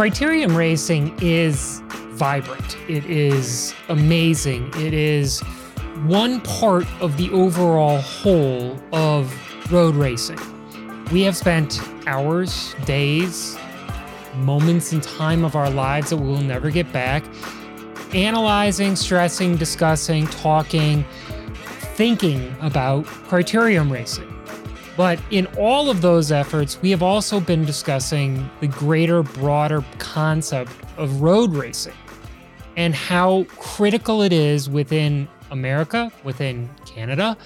criterium racing is vibrant. It is amazing. It is one part of the overall whole of road racing. We have spent hours, days, moments in time of our lives that we will never get back analyzing, stressing, discussing, talking, thinking about criterium racing. But in all of those efforts, we have also been discussing the greater, broader concept of road racing and how critical it is within America, within Canada,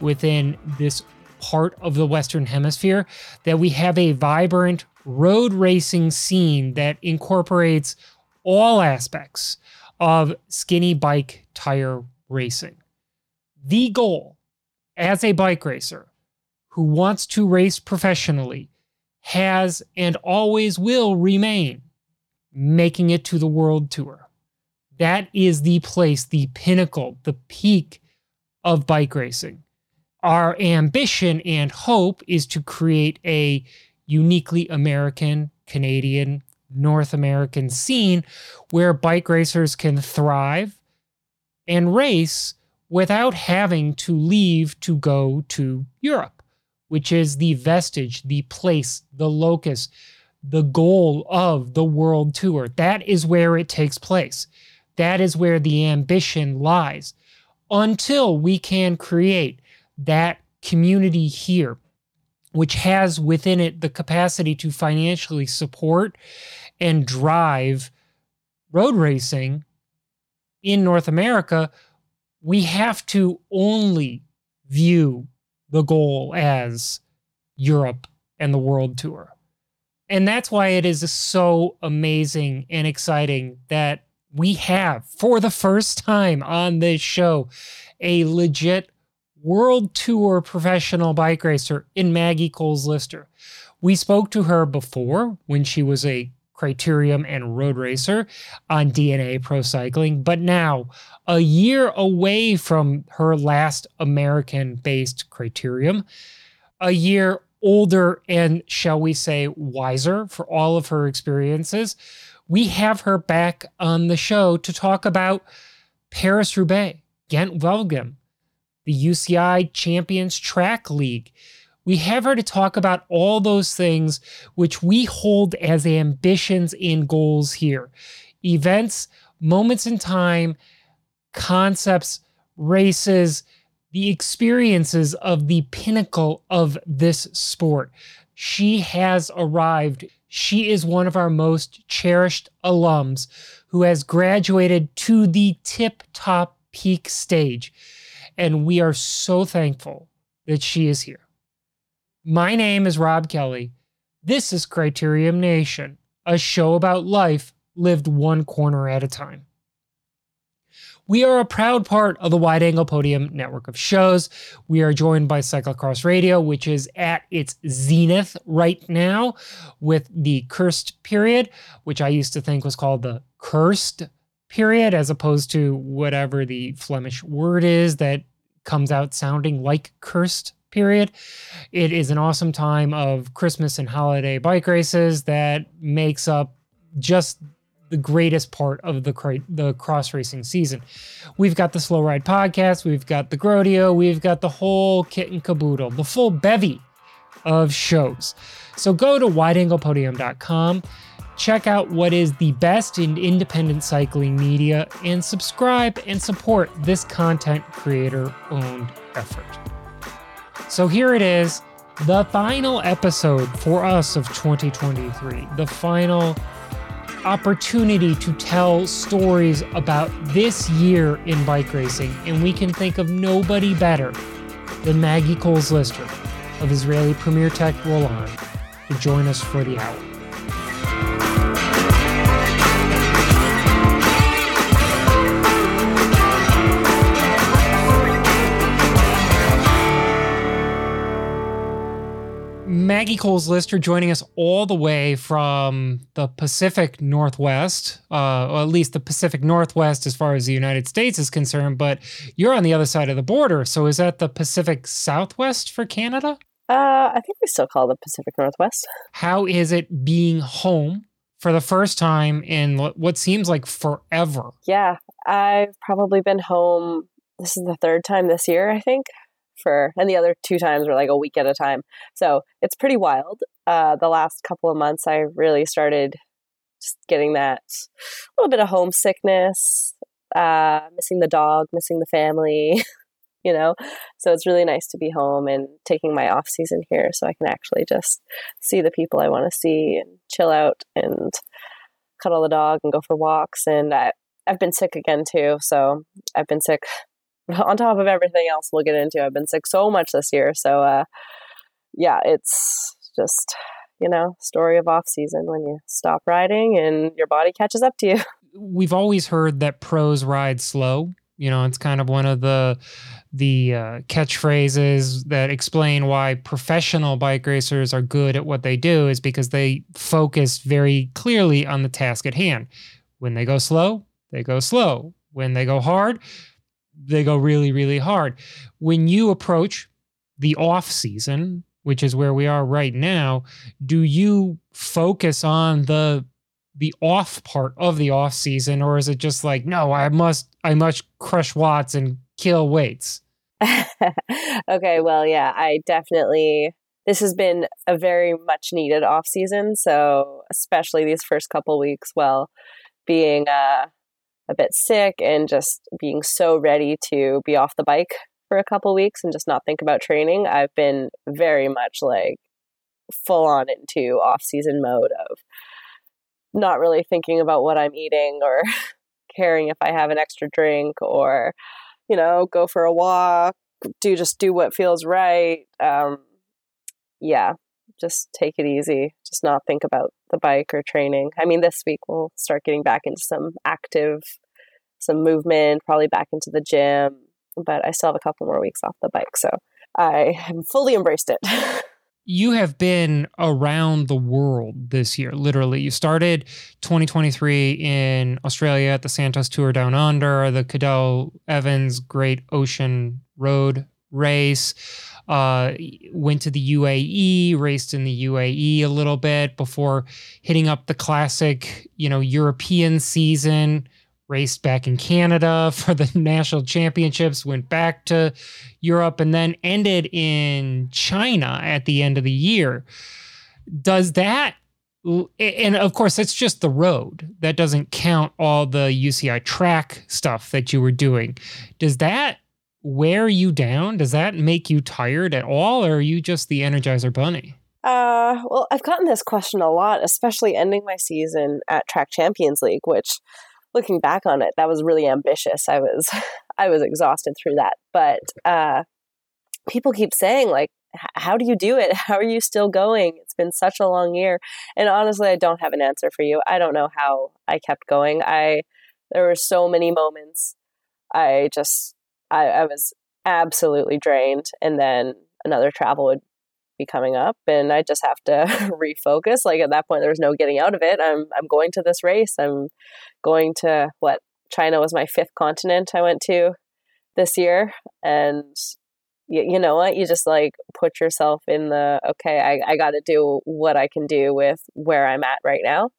within this part of the Western Hemisphere, that we have a vibrant road racing scene that incorporates all aspects of skinny bike tire racing. The goal as a bike racer who wants to race professionally has and always will remain making it to the world tour. That is the place, the pinnacle, the peak of bike racing. Our ambition and hope is to create a uniquely American, Canadian, North American scene where bike racers can thrive and race without having to leave to go to Europe, which is the vestige, the place, the locus, the goal of the world tour. That is where it takes place. That is where the ambition lies until we can create that community here, which has within it the capacity to financially support and drive road racing in North America. We have to only view the goal as Europe and the world tour. And that's why it is so amazing and exciting that we have, for the first time on this show, a legit world tour professional bike racer in Maggie Coles Lyster. We spoke to her before when she was a criterium and road racer on DNA Pro Cycling, but now a year away from her last American based criterium, a year older and, shall we say, wiser for all of her experiences we have her back on the show to talk about Paris Roubaix, Ghent Wevelgem, the UCI Champions Track League. We have her to talk about all those things which we hold as ambitions and goals here events, moments in time, concepts, races, the experiences of the pinnacle of this sport. She has arrived she is one of our most cherished alums who has graduated to the tip top peak stage. And we are so thankful that she is here. My name is Rob Kelly. This is Criterium Nation, a show about life lived one corner at a time. We are a proud part of the Wide Angle Podium network of shows. We are joined by Cyclocross Radio, which is at its zenith right now with the cursed period, which I used to think was called the cursed period, as opposed to whatever the Flemish word is that comes out sounding like cursed period. It is an awesome time of Christmas and holiday bike races that makes up just the greatest part of the the cross racing season. We've got the Slow Ride podcast, we've got the Grodio, we've got the whole kit and caboodle, the full bevy of shows. So go to wideanglepodium.com, check out what is the best in independent cycling media, and subscribe and support this content creator owned effort. So here it is, the final episode for us of 2023, the final opportunity to tell stories about this year in bike racing, and we can think of nobody better than Maggie Coles Lyster of Israeli Premier Tech Roland to join us for the hour. Maggie Coles Lyster joining us all the way from the Pacific Northwest, uh, or at least the Pacific Northwest as far as the United States is concerned, but you're on the other side of the border. So is that the Pacific Southwest for Canada? Uh, I think we still call it the Pacific Northwest. How is it being home for the first time in what seems like forever. Yeah, I've probably been home. This is the third time this year, I think. For and the other two times were like a week at a time. So it's pretty wild. Uh, the last couple of months, I really started just getting that little bit of homesickness, uh, missing the dog, missing the family, you know. So it's really nice to be home and taking my off season here so I can actually just see the people I want to see and chill out and cuddle the dog and go for walks. And I, I've been sick again too. So I've been sick on top of everything else we'll get into. I've been sick so much this year. So, uh, yeah, it's just you know, story of off season when you stop riding and your body catches up to you. We've always heard that pros ride slow. You know, it's kind of one of the the uh, catchphrases that explain why professional bike racers are good at what they do is because they focus very clearly on the task at hand. When they go slow, they go slow. When they go hard, they go really, really hard. When you approach the off season, which is where we are right now, do you focus on the the off part of the off season or is it just like no i must i must crush watts and kill weights okay well yeah i definitely this has been a very much needed off season so especially these first couple weeks well being uh, a bit sick and just being so ready to be off the bike for a couple weeks and just not think about training, I've been very much like full on into off season mode of not really thinking about what I'm eating or caring if I have an extra drink or, you know, go for a walk, do just do what feels right. Um, yeah, just take it easy. Just not think about the bike or training. I mean, this week we'll start getting back into some active, some movement, probably back into the gym but I still have a couple more weeks off the bike. So I have fully embraced it. you have been around the world this year, literally. You started 2023 in Australia at the Santos Tour Down Under, the Cadel Evans Great Ocean Road race. Uh, went to the UAE, raced in the UAE a little bit before hitting up the classic, you know, European season raced back in Canada for the national championships, went back to Europe, and then ended in China at the end of the year. Does that, and of course, that's just the road. That doesn't count all the UCI track stuff that you were doing. Does that wear you down? Does that make you tired at all, or are you just the Energizer Bunny? Uh, well, I've gotten this question a lot, especially ending my season at Track Champions League, which looking back on it, that was really ambitious. I was I was exhausted through that. But uh, people keep saying like, how do you do it? How are you still going? It's been such a long year. And honestly, I don't have an answer for you. I don't know how I kept going. I there were so many moments. I just I, I was absolutely drained, and then another travel would be coming up and I just have to refocus. Like at that point there's no getting out of it. I'm I'm going to this race. I'm going to what China was my fifth continent I went to this year and you, you know what you just like put yourself in the okay I, I got to do what I can do with where I'm at right now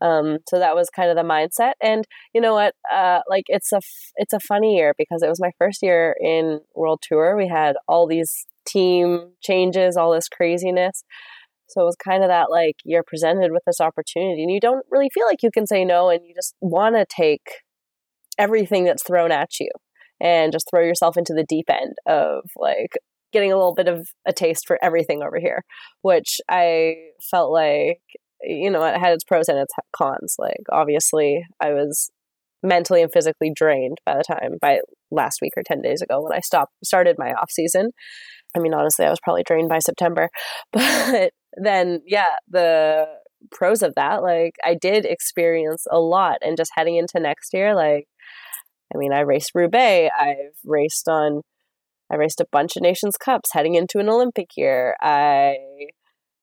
um, so that was kind of the mindset and you know what uh, like it's a it's a funny year because it was my first year in world tour we had all these team changes, all this craziness. So it was kind of that like you're presented with this opportunity and you don't really feel like you can say no and you just want to take everything that's thrown at you and just throw yourself into the deep end of like getting a little bit of a taste for everything over here, which I felt like, you know, it had its pros and its cons. Like, obviously, I was mentally and physically drained by the time by last week or 10 days ago when I stopped started my off season I mean, honestly, I was probably drained by September. But then, yeah, the pros of that, like, I did experience a lot. And just heading into next year, like, I mean, I raced Roubaix. I've raced on, I raced a bunch of Nations Cups heading into an Olympic year. I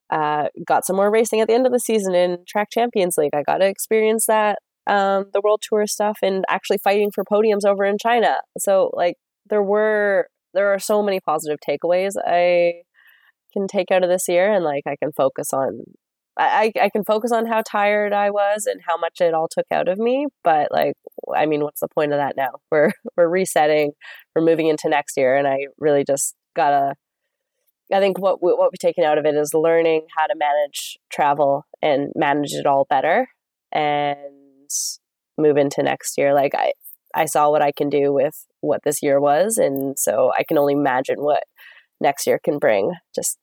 uh, got some more racing at the end of the season in Track Champions League. I got to experience that, um, the World Tour stuff, and actually fighting for podiums over in China. So, like, there were there are so many positive takeaways I can take out of this year and like I can focus on I, I can focus on how tired I was and how much it all took out of me. But like, I mean, what's the point of that now? We're we're resetting, we're moving into next year, and I really just gotta. I think what what we've taken out of it is learning how to manage travel and manage it all better, and move into next year. Like I, I saw what I can do with what this year was, and so I can only imagine what next year can bring. Just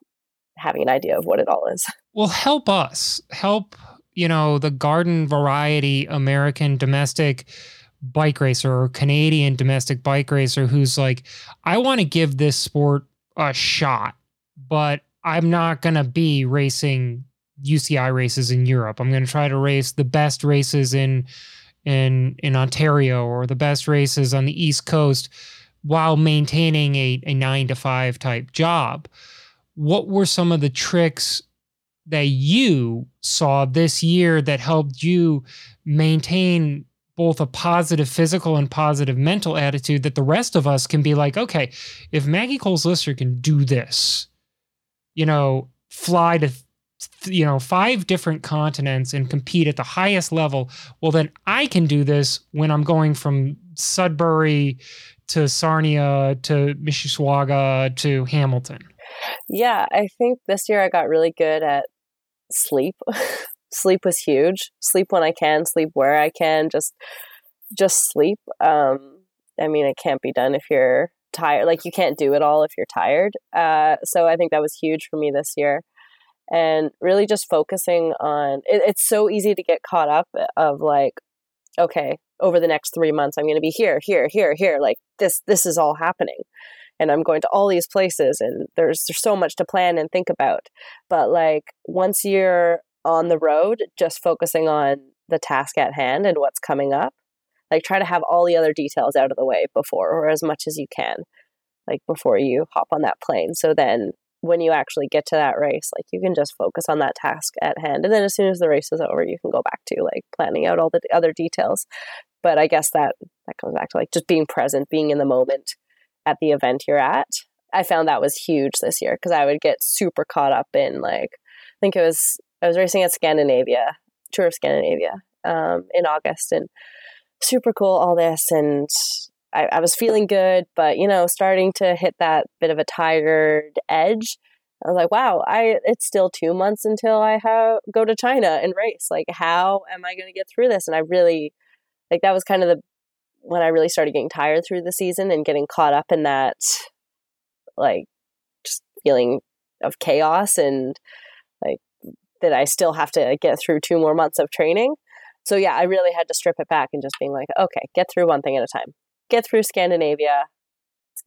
having an idea of what it all is. Well, help us. Help, you know, the garden variety American domestic bike racer or Canadian domestic bike racer who's like, I want to give this sport a shot, but I'm not going to be racing UCI races in Europe. I'm going to try to race the best races in in in Ontario or the best races on the East Coast while maintaining a, a nine to five type job what were some of the tricks that you saw this year that helped you maintain both a positive physical and positive mental attitude that the rest of us can be like, okay, if Maggie Coles Lyster can do this, you know, fly to you know five different continents and compete at the highest level well then i can do this when i'm going from sudbury to sarnia to mississauga to hamilton yeah, I think this year I got really good at sleep. sleep was huge. Sleep when I can, sleep where I can, just just sleep. Um I mean, it can't be done if you're tired. Like you can't do it all if you're tired. Uh so I think that was huge for me this year. And really just focusing on it, it's so easy to get caught up of like okay, over the next 3 months I'm going to be here, here, here, here like this this is all happening and I'm going to all these places and there's there's so much to plan and think about. But like once you're on the road, just focusing on the task at hand and what's coming up, like try to have all the other details out of the way before or as much as you can, like before you hop on that plane. So then when you actually get to that race, like you can just focus on that task at hand. And then as soon as the race is over, you can go back to like planning out all the other details. But I guess that that comes back to like just being present, being in the moment, at the event you're at. I found that was huge this year because I would get super caught up in like I think it was I was racing at Scandinavia, Tour of Scandinavia, um, in August and super cool all this and I, I was feeling good, but you know, starting to hit that bit of a tired edge. I was like, wow, I it's still two months until I have go to China and race. Like, how am I going to get through this? And I really like that was kind of the when I really started getting tired through the season and getting caught up in that, like, just feeling of chaos and like that I still have to get through two more months of training. So, yeah, I really had to strip it back and just being like, okay, get through one thing at a time. Get through Scandinavia.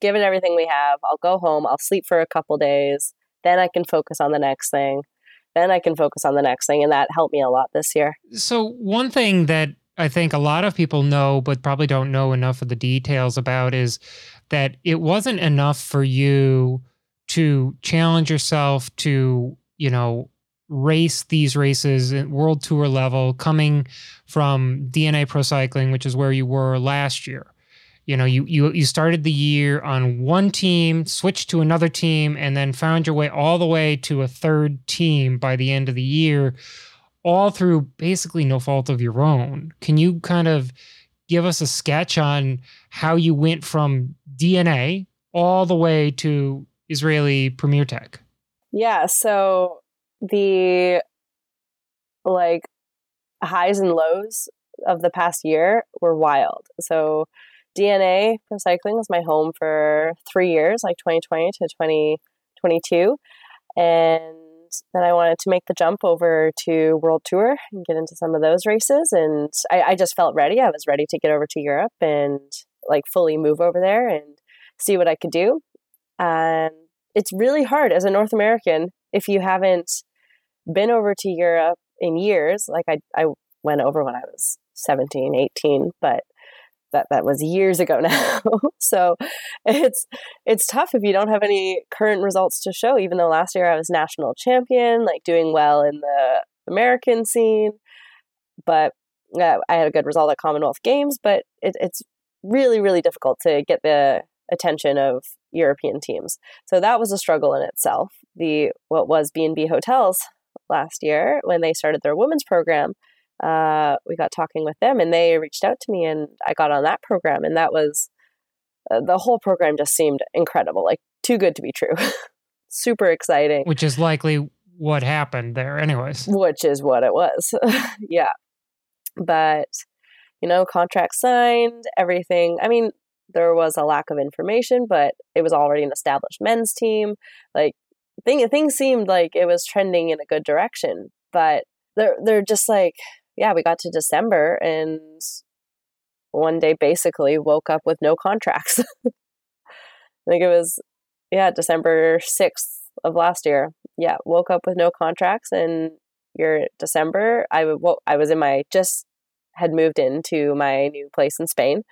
Give it everything we have. I'll go home. I'll sleep for a couple days. Then I can focus on the next thing. Then I can focus on the next thing. And that helped me a lot this year. So, one thing that I think a lot of people know, but probably don't know enough of the details about is that it wasn't enough for you to challenge yourself to, you know, race these races at world tour level coming from DNA Pro Cycling, which is where you were last year. You know, you you you started the year on one team, switched to another team, and then found your way all the way to a third team by the end of the year all through basically no fault of your own. Can you kind of give us a sketch on how you went from DNA all the way to Israeli Premier Tech? Yeah, so the like highs and lows of the past year were wild. So DNA Pro Cycling was my home for three years, like 2020 to 2022. And then I wanted to make the jump over to World Tour and get into some of those races. And I, I just felt ready. I was ready to get over to Europe and like fully move over there and see what I could do. And it's really hard as a North American if you haven't been over to Europe in years. Like I, I went over when I was 17, 18, but that that was years ago now. so it's it's tough if you don't have any current results to show. Even though last year I was national champion, like doing well in the American scene, but uh, I had a good result at Commonwealth Games. But it, it's really really difficult to get the attention of European teams. So that was a struggle in itself. The what was B and B hotels last year when they started their women's program. Uh, we got talking with them and they reached out to me and I got on that program and that was uh, the whole program just seemed incredible, like too good to be true. Super exciting. Which is likely what happened there, anyways. Which is what it was. yeah. But, you know, contract signed, everything. I mean, there was a lack of information, but it was already an established men's team. Like, thing, things seemed like it was trending in a good direction. But they're, they're just like, yeah, we got to December and one day basically woke up with no contracts. I think it was, yeah, December 6th of last year. Yeah, woke up with no contracts and your December, I, well, I was in my, just had moved into my new place in Spain.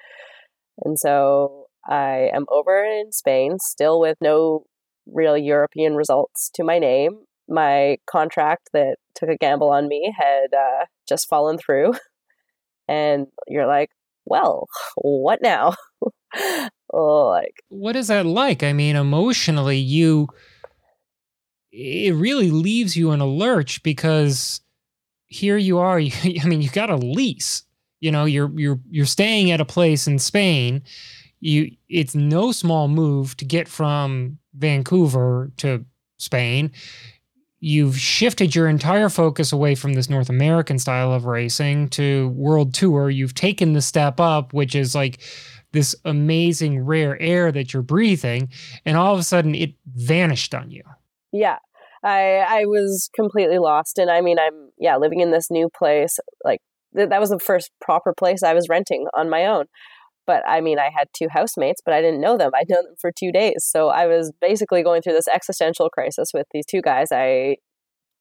And so I am over in Spain, still with no real European results to my name. My contract that took a gamble on me had uh, just fallen through. And you're like, well, what now? like what is that like? I mean, emotionally, you it really leaves you in a lurch because here you are. You, I mean, you got a lease. You know, you're you're you're staying at a place in Spain. You it's no small move to get from Vancouver to Spain you've shifted your entire focus away from this North American style of racing to world tour. You've taken the step up, which is like this amazing rare air that you're breathing, and all of a sudden it vanished on you. Yeah. I I was completely lost and I mean I'm yeah, living in this new place like th- that was the first proper place I was renting on my own. But I mean, I had two housemates, but I didn't know them. I'd known them for two days. So I was basically going through this existential crisis with these two guys I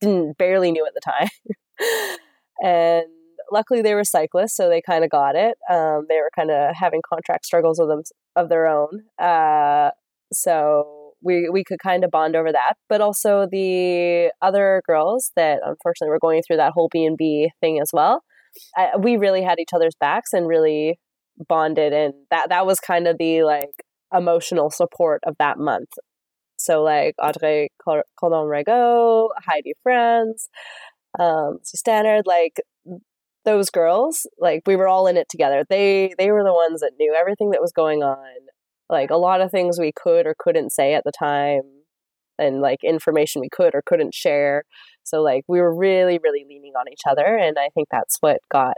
didn't barely knew at the time. and luckily they were cyclists, so they kind of got it. Um, they were kind of having contract struggles of them of their own. Uh, so we we could kind of bond over that. But also the other girls that unfortunately were going through that whole B and B thing as well. I, we really had each other's backs and really bonded and that that was kind of the like emotional support of that month. So like audrey Cordon Ragot, heidi franz um standard like those girls like we were all in it together. They they were the ones that knew everything that was going on. Like a lot of things we could or couldn't say at the time and like information we could or couldn't share. So like we were really really leaning on each other and i think that's what got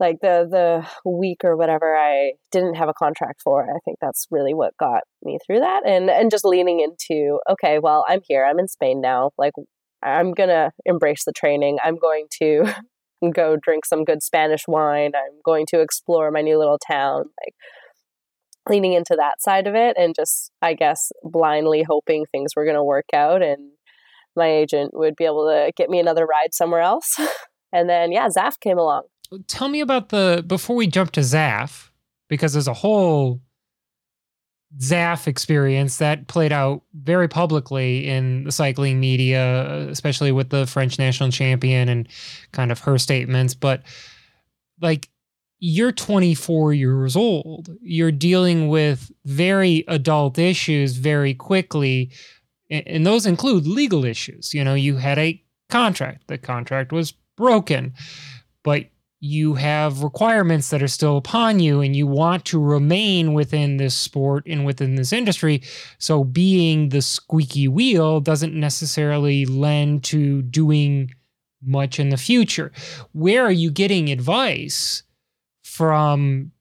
like the the week or whatever I didn't have a contract for. I think that's really what got me through that and and just leaning into okay, well, I'm here. I'm in Spain now. Like I'm going to embrace the training. I'm going to go drink some good Spanish wine. I'm going to explore my new little town. Like leaning into that side of it and just I guess blindly hoping things were going to work out and my agent would be able to get me another ride somewhere else. and then yeah, Zaaf came along tell me about the before we jump to Zaaf, because there's a whole Zaaf experience that played out very publicly in the cycling media, especially with the French national champion and kind of her statements. But like, you're 24 years old, you're dealing with very adult issues very quickly. And those include legal issues. You know, you had a contract, the contract was broken, but you have requirements that are still upon you and you want to remain within this sport and within this industry. So being the squeaky wheel doesn't necessarily lend to doing much in the future. Where are you getting advice from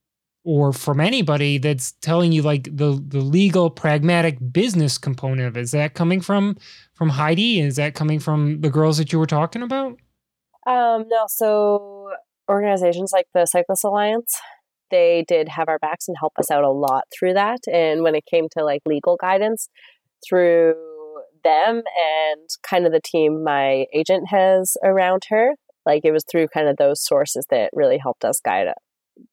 or from anybody that's telling you like the the legal pragmatic business component of it? Is that coming from from Heidi? Is that coming from the girls that you were talking about? Um no, so organizations like the Cyclist Alliance, they did have our backs and help us out a lot through that. And when it came to like legal guidance through them and kind of the team my agent has around her, like it was through kind of those sources that really helped us guide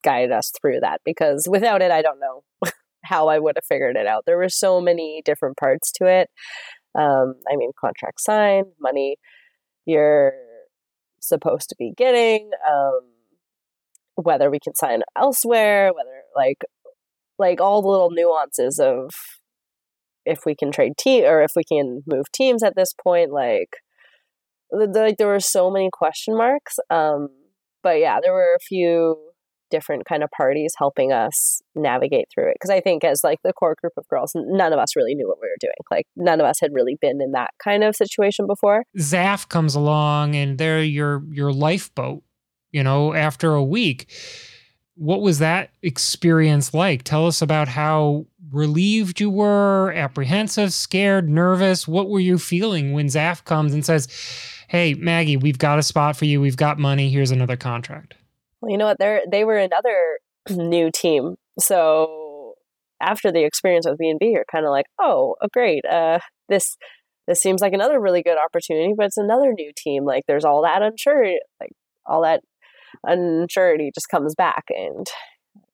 guide us through that because without it I don't know how I would have figured it out. There were so many different parts to it. Um, I mean, contract signed, money, your supposed to be getting, um, whether we can sign elsewhere, whether like like all the little nuances of if we can trade team or if we can move teams at this point, like like there were so many question marks. Um, but yeah, there were a few different kind of parties helping us navigate through it. Because i think as like the core group of girls none of us really knew what we were doing. Like none of us had really been in that kind of situation before. Zaaf comes along and they're your your lifeboat you know after a week. What was that experience like? Tell us about how relieved you were apprehensive scared nervous. What were you feeling when Zaaf comes and says hey maggie we've got a spot for you. We've got money. Here's another contract well, you know what? They're they were another new team. So after the experience with B and B, you're kind of like, oh, oh, great. Uh, this this seems like another really good opportunity, but it's another new team. Like there's all that unsurety, like all that uncertainty just comes back, and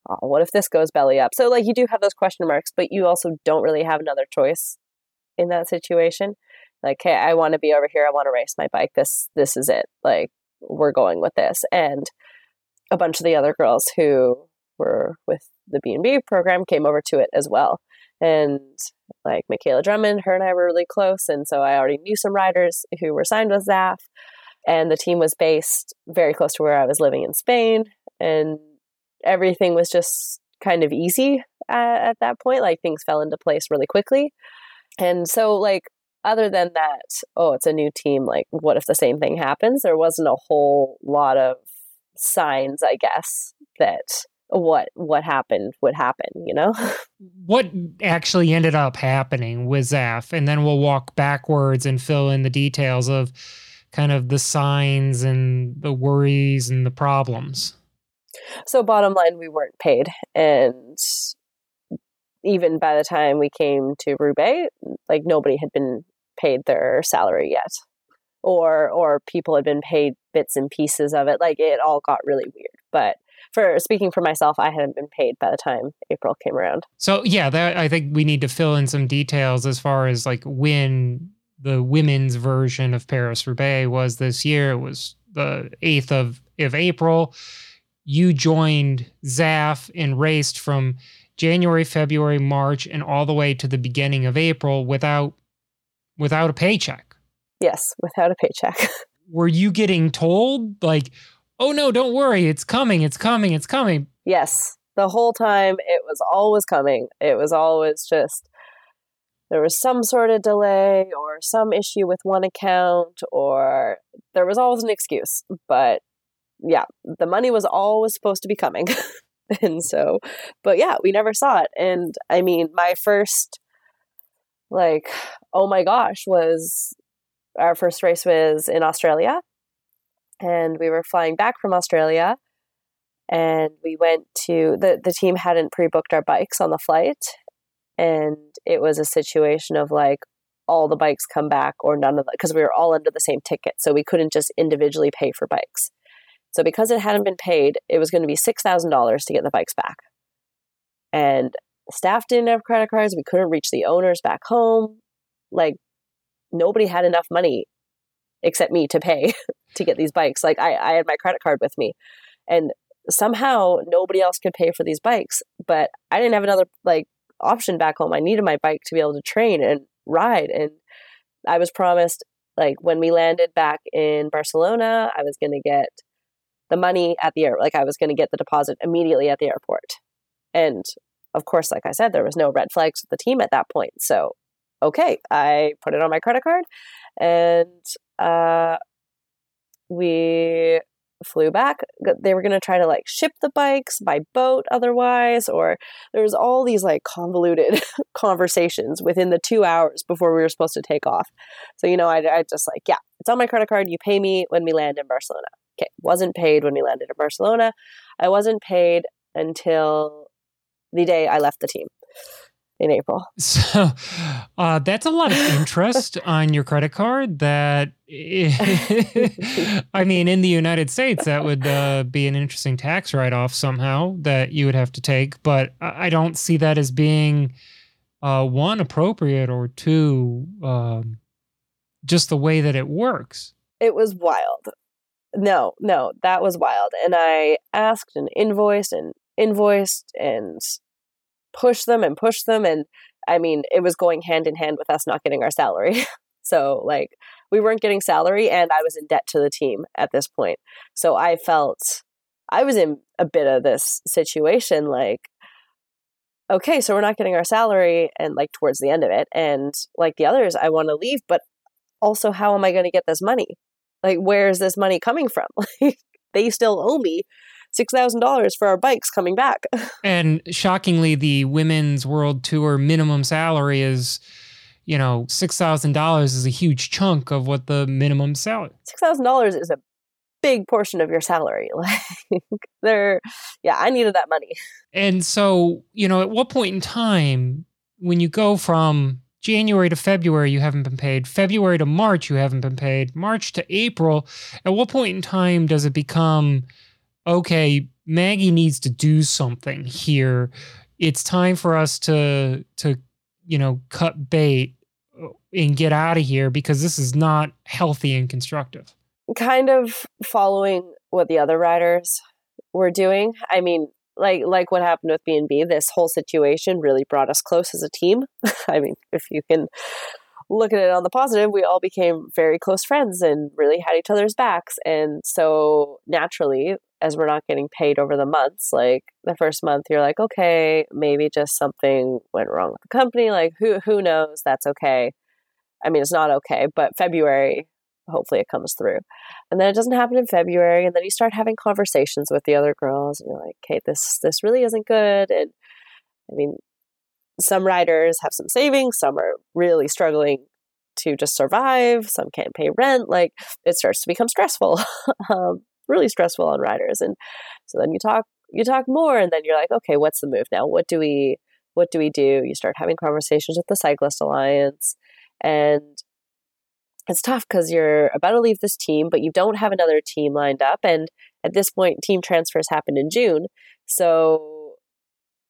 oh, what if this goes belly up? So like you do have those question marks, but you also don't really have another choice in that situation. Like, hey, I want to be over here. I want to race my bike. This this is it. Like we're going with this, and a bunch of the other girls who were with the B&B program came over to it as well. And like Michaela Drummond, her and I were really close. And so I already knew some riders who were signed with Zaaf. And the team was based very close to where I was living in Spain. And everything was just kind of easy at, at that point. Like things fell into place really quickly. And so, like, other than that, oh, it's a new team. Like, what if the same thing happens? There wasn't a whole lot of signs, I guess, that what what happened would happen, you know? what actually ended up happening with Zaaf, and then we'll walk backwards and fill in the details of kind of the signs and the worries and the problems. So bottom line, we weren't paid. And even by the time we came to Roubaix, like nobody had been paid their salary yet or or people had been paid bits and pieces of it like it all got really weird. But for speaking for myself i hadn't been paid by the time april came around. So yeah that i think we need to fill in some details as far as like when the women's version of paris roubaix was this year. It was the 8th of, of april. You joined Zaaf and raced from january february march and all the way to the beginning of april without without a paycheck. Yes, without a paycheck. Were you getting told, like, oh no, don't worry, it's coming, it's coming, it's coming? Yes. The whole time it was always coming. It was always just there was some sort of delay or some issue with one account or there was always an excuse. But yeah, the money was always supposed to be coming. and so, but yeah, we never saw it. And I mean, my first, like, oh my gosh, was our first race was in Australia, and we were flying back from Australia, and we went to the the team hadn't pre booked our bikes on the flight, and it was a situation of like all the bikes come back or none of them because we were all under the same ticket, so we couldn't just individually pay for bikes. So because it hadn't been paid, it was going to be six thousand dollars to get the bikes back, and staff didn't have credit cards. We couldn't reach the owners back home. Like nobody had enough money except me to pay to get these bikes. Like I, I had my credit card with me. And somehow nobody else could pay for these bikes. But I didn't have another like option back home. I needed my bike to be able to train and ride. And I was promised like when we landed back in Barcelona, I was gonna get the money at the air like I was gonna get the deposit immediately at the airport. And of course, like I said, there was no red flags with the team at that point. So okay, I put it on my credit card and uh, we flew back. They were going to try to like ship the bikes by boat otherwise, or there was all these like convoluted conversations within the two hours before we were supposed to take off. So, you know, I, I just like, yeah, it's on my credit card. You pay me when we land in Barcelona. Okay, wasn't paid when we landed in Barcelona. I wasn't paid until the day I left the team in April. So uh, that's a lot of interest on your credit card. That I mean, in the United States, that would uh, be an interesting tax write off somehow that you would have to take. But I don't see that as being uh, one appropriate or two um, just the way that it works. It was wild. No, no, that was wild. And I asked and invoiced and invoiced and push them and push them and i mean it was going hand in hand with us not getting our salary so like we weren't getting salary and I was in debt to the team at this point. So I felt I was in a bit of this situation like okay, so we're not getting our salary and like towards the end of it and like the others I want to leave but also how am I going to get this money? Like where is this money coming from? Like they still owe me $6,000 for our bikes coming back. and shockingly the women's world tour minimum salary is you know, six thousand dollars is a huge chunk of what the minimum salary. Six thousand dollars is a big portion of your salary. Like there, yeah, I needed that money. And so, you know, at what point in time, when you go from January to February, you haven't been paid. February to March, you haven't been paid. March to April, at what point in time does it become okay? Maggie needs to do something here. It's time for us to to you know, cut bait uh, and get out of here because this is not healthy and constructive. Kind of following what the other riders were doing. I mean, like like what happened with B&B, this whole situation really brought us close as a team. I mean, if you can look at it on the positive, we all became very close friends and really had each other's backs. And so naturally, as we're not getting paid over the months, like the first month, you're like, okay, maybe just something went wrong with the company. Like who who knows? That's okay. I mean, it's not okay, but February, hopefully, it comes through. And then it doesn't happen in February, and then you start having conversations with the other girls, and you're like, okay, this this really isn't good. And I mean, some writers have some savings, some are really struggling to just survive, some can't pay rent. Like it starts to become stressful. um, really stressful on riders. And so then you talk you talk more and then you're like, okay, what's the move now? What do we what do we do? You start having conversations with the Cyclist Alliance and it's tough because you're about to leave this team, but you don't have another team lined up. And at this point, team transfers happened in June. So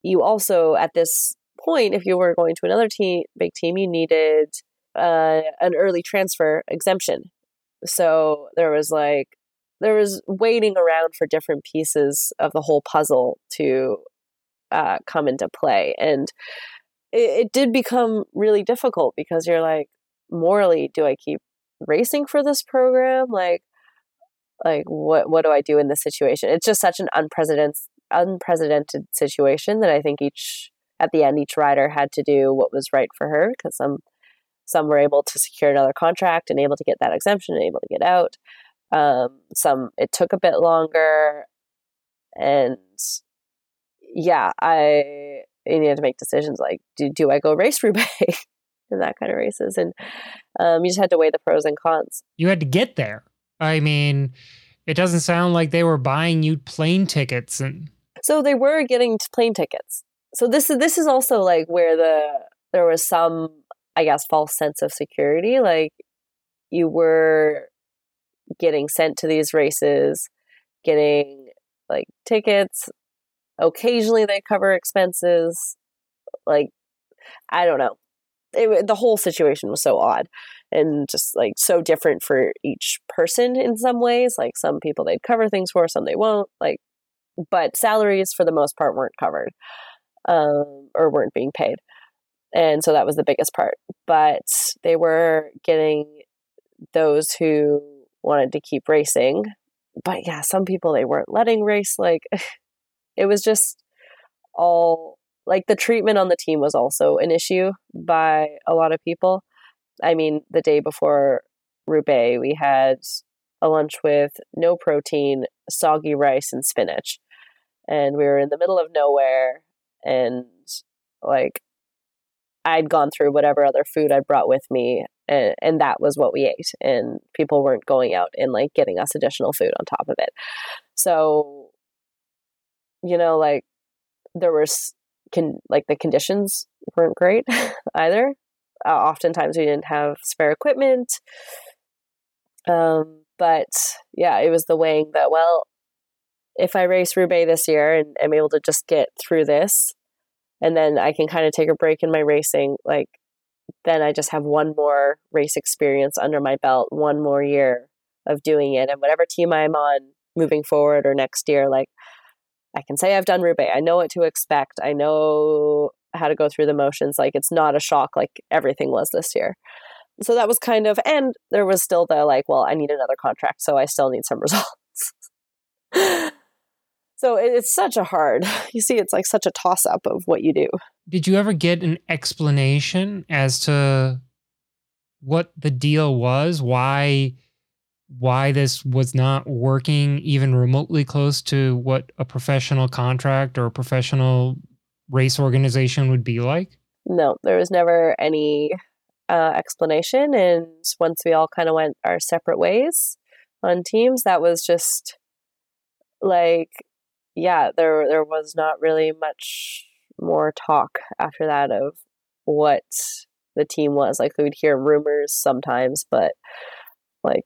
you also, at this point, if you were going to another team, big team, you needed uh, an early transfer exemption. So there was like there was waiting around for different pieces of the whole puzzle to uh, come into play, and it, it did become really difficult because you're like, morally, do I keep racing for this program? Like, like what what do I do in this situation? It's just such an unprecedented unprecedented situation that I think each at the end each rider had to do what was right for her because some some were able to secure another contract and able to get that exemption and able to get out. Um, some it took a bit longer, and yeah, I you needed to make decisions like do do I go race Roubaix and that kind of races, and um, you just had to weigh the pros and cons. You had to get there. I mean, it doesn't sound like they were buying you plane tickets and. So they were getting plane tickets. So this is this is also like where the there was some I guess false sense of security. Like you were getting sent to these races, getting like tickets. Occasionally they cover expenses. Like, I don't know. It, the whole situation was so odd and just like so different for each person in some ways. Like, some people they'd cover things for, some they won't. Like, but salaries for the most part weren't covered um, or weren't being paid. And so that was the biggest part. But they were getting those who wanted to keep racing. But yeah, some people they weren't letting race. Like it was just all like the treatment on the team was also an issue by a lot of people. I mean, the day before Roubaix, we had a lunch with no protein, soggy rice, and spinach. And we were in the middle of nowhere. And like, I'd gone through whatever other food I'd brought with me and, and that was what we ate and people weren't going out and like getting us additional food on top of it. So you know like there was can like the conditions weren't great either. Uh, oftentimes we didn't have spare equipment. Um but yeah it was the weighing that well if i race roubaix this year and am able to just get through this and then i can kind of take a break in my racing like then I just have one more race experience under my belt, one more year of doing it. And whatever team I'm on moving forward or next year, like I can say I've done Roubaix. I know what to expect. I know how to go through the motions. Like it's not a shock like everything was this year. so that was kind of, and there was still the like, well, I need another contract, so I still need some results. So it's such a hard, you see, it's like such a toss up of what you do. Did you ever get an explanation as to what the deal was? Why? why this was not working even remotely close to what a professional contract or a professional race organization would be like? No, there was never any uh, explanation. And once we all kind of went our separate ways on teams, that was just like, yeah, there there was not really much more talk after that of what the team was. Like we'd hear rumors sometimes, but like,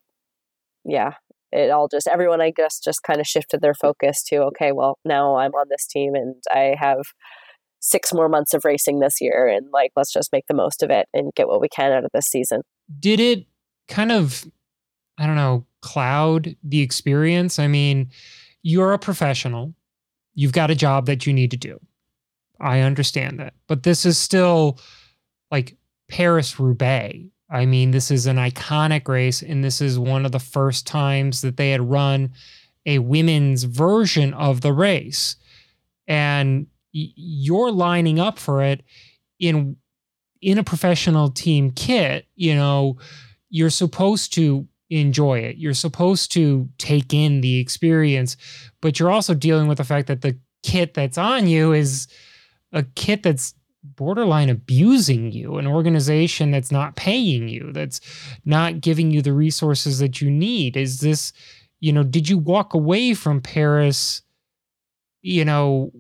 yeah, it all just everyone I guess just kind of shifted their focus to okay, well now I'm on this team and I have six more months of racing this year and like let's just make the most of it and get what we can out of this season. Did it kind of I don't know, cloud the experience? I mean, you're a professional. You've got a job that you need to do. I understand that. But this is still like Paris Roubaix. I mean, this is an iconic race, and this is one of the first times that they had run a women's version of the race. And you're lining up for it in in a professional team kit you know you're supposed to enjoy it. You're supposed to take in the experience but you're also dealing with the fact that the kit that's on you is a kit that's borderline abusing you an organization that's not paying you that's not giving you the resources that you need. Is this you know did you walk away from paris you know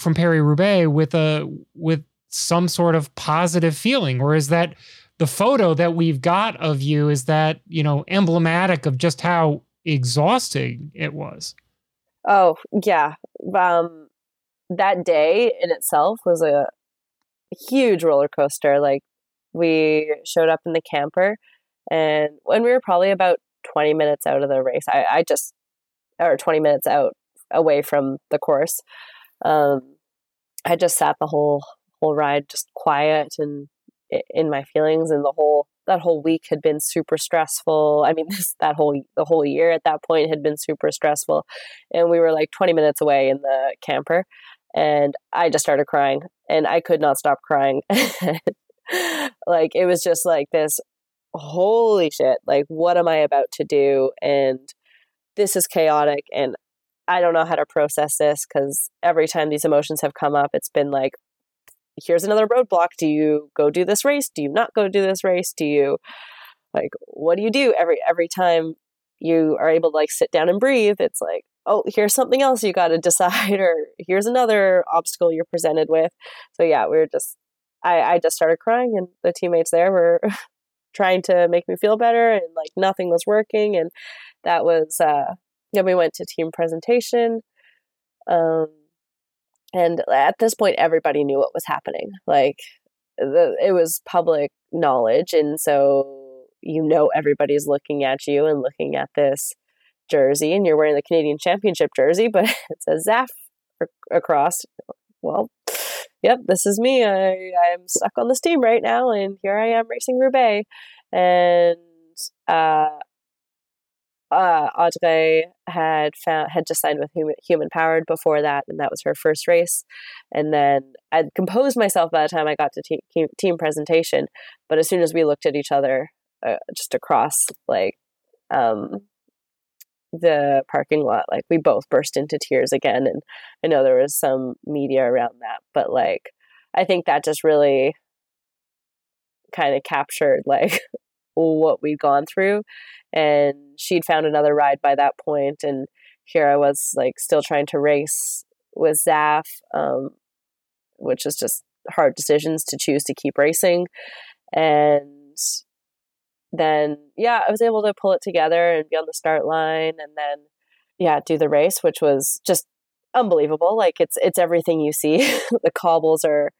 from Paris Roubaix with a with some sort of positive feeling, or is that the photo that we've got of you is that you know emblematic of just how exhausting it was? Oh yeah, um, that day in itself was a huge roller coaster. Like we showed up in the camper, and when we were probably about twenty minutes out of the race, I, I just or twenty minutes out away from the course. Um, I just sat the whole whole ride just quiet and in my feelings, and the whole that whole week had been super stressful. I mean, this that whole the whole year at that point had been super stressful, and we were like 20 minutes away in the camper, and I just started crying, and I could not stop crying. like it was just like this holy shit like what am i about to do and this is chaotic and I don't know how to process this because every time these emotions have come up, it's been like, here's another roadblock. Do you go do this race? Do you not go do this race? Do you like what do you do every every time you are able to like sit down and breathe? It's like, oh, here's something else you got to decide, or here's another obstacle you're presented with. So yeah, we are just I I just started crying, and the teammates there were trying to make me feel better, and like nothing was working, and that was uh then we went to team presentation. Um, and at this point, everybody knew what was happening. Like, the, it was public knowledge. And so, you know, everybody's looking at you and looking at this jersey, and you're wearing the Canadian Championship jersey, but it says Zaaf across. Well, yep, this is me. I, I'm stuck on this team right now, and here I am racing Roubaix. And uh, uh, Audrey had found had just signed with Human, Human Powered before that, and that was her first race. And then I'd composed myself by the time I got to team, team presentation. But as soon as we looked at each other, uh, just across like um, the parking lot, like we both burst into tears again. And I know there was some media around that, but like I think that just really kind of captured like what we'd gone through and she'd found another ride by that point and here i was like still trying to race with Zaaf um, which is just hard decisions to choose to keep racing and then yeah i was able to pull it together and be on the start line and then yeah do the race which was just unbelievable like it's it's everything you see. The cobbles are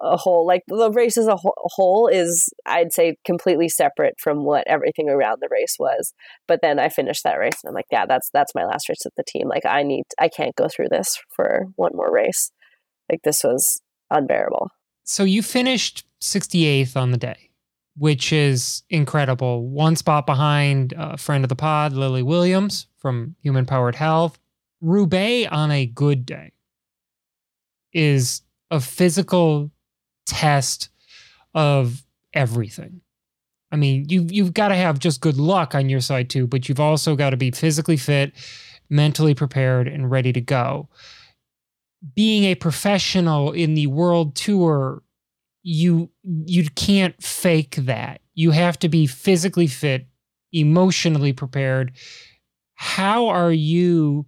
a whole like the race as a whole is i'd say completely separate from what everything around the race was but then i finished that race and i'm like yeah that's that's my last race with the team like i need i can't go through this for one more race like this was unbearable so you finished 68th on the day which is incredible. One spot behind a friend of the pod, Lily Williams from Human Powered Health. Roubaix on a good day is a physical test of everything. I mean, you you've got to have just good luck on your side too, but you've also got to be physically fit, mentally prepared, and ready to go. Being a professional in the world tour, you you can't fake that. You have to be physically fit, emotionally prepared. How are you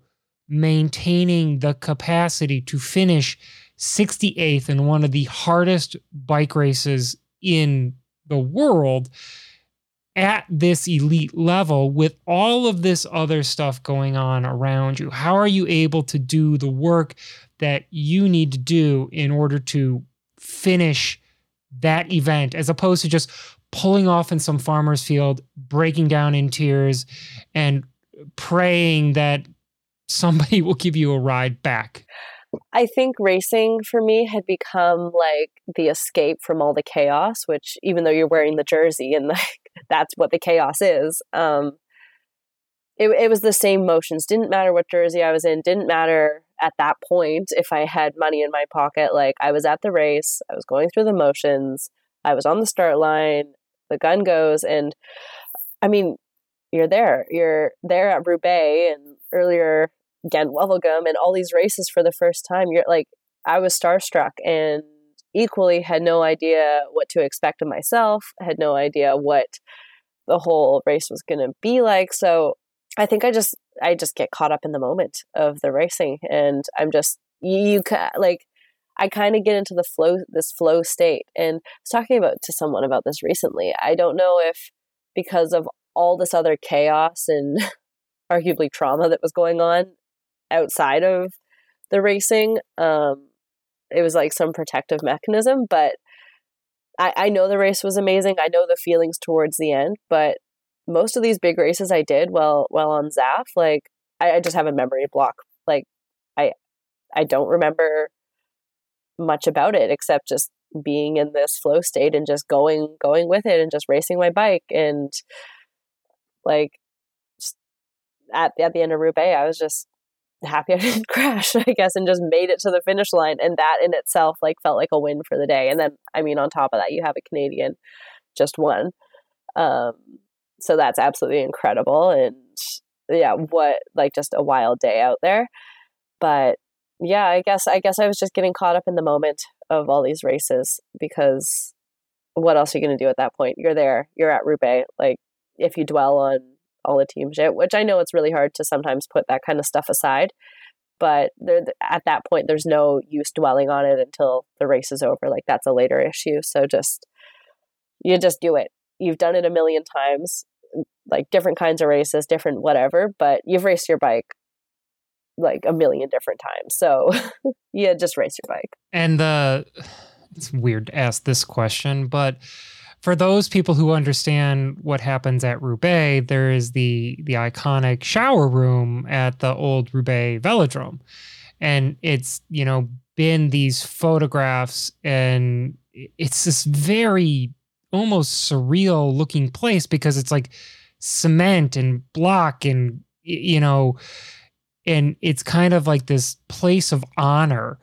maintaining the capacity to finish 68th in one of the hardest bike races in the world at this elite level with all of this other stuff going on around you? How are you able to do the work that you need to do in order to finish that event as opposed to just pulling off in some farmer's field, breaking down in tears, and praying that somebody will give you a ride back? I think racing for me had become like the escape from all the chaos, which even though you're wearing the jersey and like that's what the chaos is, um, it, it was the same motions. Didn't matter what jersey I was in, didn't matter at that point if I had money in my pocket. Like I was at the race, I was going through the motions, I was on the start line, the gun goes, and I mean, you're there. You're there at Roubaix and earlier Gent Wevelgem and all these races for the first time. You're like, I was starstruck and equally had no idea what to expect of myself, had no idea what the whole race was going to be like. So I think I just, I just get caught up in the moment of the racing and I'm just, you, like, I kind of get into the flow, this flow state. And I was talking about to someone about this recently. I don't know if because of all this other chaos and arguably trauma that was going on outside of the racing. Um, it was like some protective mechanism, but I, I know the race was amazing. I know the feelings towards the end, but most of these big races I did well well on Zaaf, like I, I just have a memory block. Like I I don't remember much about it except just being in this flow state and just going going with it and just racing my bike and like at at the end of Roubaix I was just happy I didn't crash, I guess, and just made it to the finish line. And that in itself like felt like a win for the day. And then I mean on top of that you have a Canadian just won. Um so that's absolutely incredible and yeah, what like just a wild day out there. But yeah, I guess I guess I was just getting caught up in the moment of all these races because what else are you going to do at that point? You're there, you're at Roubaix. Like if you dwell on all the team shit, which I know it's really hard to sometimes put that kind of stuff aside. But there, at that point, there's no use dwelling on it until the race is over. Like that's a later issue. So just you just do it. You've done it a million times, like different kinds of races, different whatever. But you've raced your bike like a million different times. So yeah, just race your bike. And the it's weird to ask this question, but for those people who understand what happens at Roubaix, there is the the iconic shower room at the old Roubaix Velodrome, and it's you know been these photographs, and it's this very almost surreal looking place because it's like cement and block and you know, and it's kind of like this place of honor.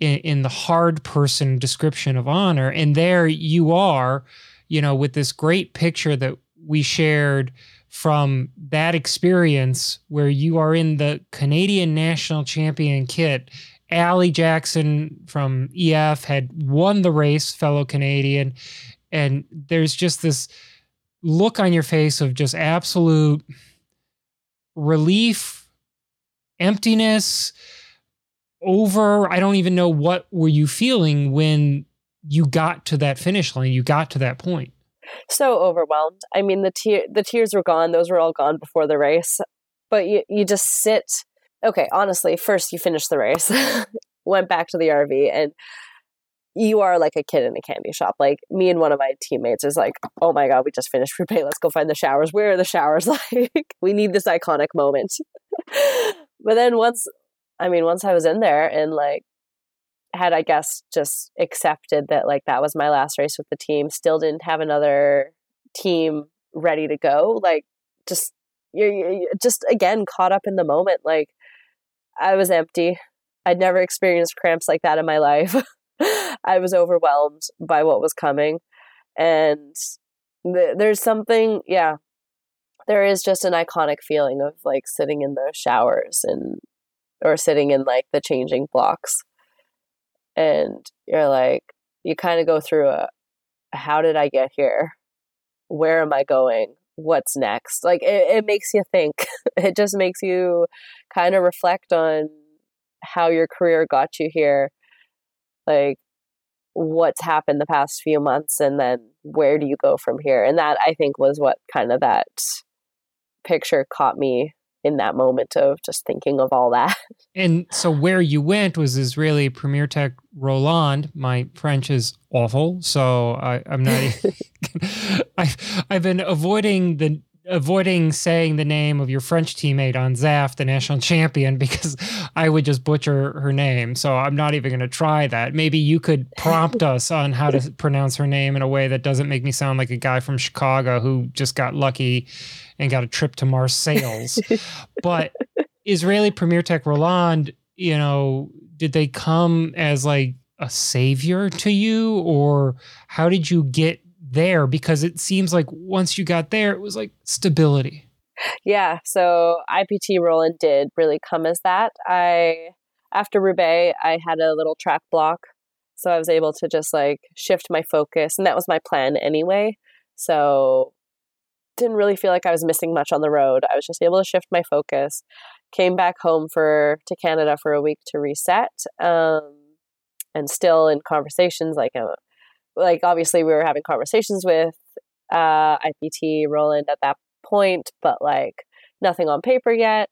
In, in the hard person description of honor. And there you are, you know, with this great picture that we shared from that experience where you are in the Canadian national champion kit. Allie Jackson from EF had won the race, fellow Canadian. And there's just this look on your face of just absolute relief, emptiness, over. I don't even know what were you feeling when you got to that finish line, you got to that point. So overwhelmed. I mean, the te- the tears were gone; those were all gone before the race. But you you just sit. Okay, honestly, first you finish the race, went back to the RV, and you are like a kid in a candy shop. Like me and one of my teammates is like, "Oh my god, we just finished Roubaix. Let's go find the showers. Where are the showers? Like, we need this iconic moment." but then once, I mean, once I was in there and like had I guess just accepted that like that was my last race with the team, still didn't have another team ready to go, like just you're, you're just again caught up in the moment. Like I was empty. I'd never experienced cramps like that in my life. I was overwhelmed by what was coming, and th- there's something, yeah, there is just an iconic feeling of like sitting in those showers and or sitting in like the changing blocks and you're like you kind of go through a how did i get here? Where am i going? What's next? Like it, it makes you think. It just makes you kind of reflect on how your career got you here like what's happened the past few months and then where do you go from here? And that i think was what kind of that picture caught me in that moment of just thinking of all that. And so where you went was Israeli Premier Tech Roland. My French is awful, so I, am not. I, I've been avoiding the avoiding saying the name of your French teammate on Zaaf, the national champion, because I would just butcher her name. So I'm not even going to try that. Maybe you could prompt us on how to pronounce her name in a way that doesn't make me sound like a guy from Chicago who just got lucky and got a trip to Marseilles. but Israeli Premier Tech Roland, you know, did they come as like a savior to you or how did you get there because it seems like once you got there, it was like stability. Yeah. So IPT Roland did really come as that. I, after Roubaix, I had a little track block. So I was able to just like shift my focus. And that was my plan anyway. So didn't really feel like I was missing much on the road. I was just able to shift my focus. Came back home for to Canada for a week to reset. Um, and still in conversations like uh, like obviously we were having conversations with uh, IPT Roland at that point, but like nothing on paper yet.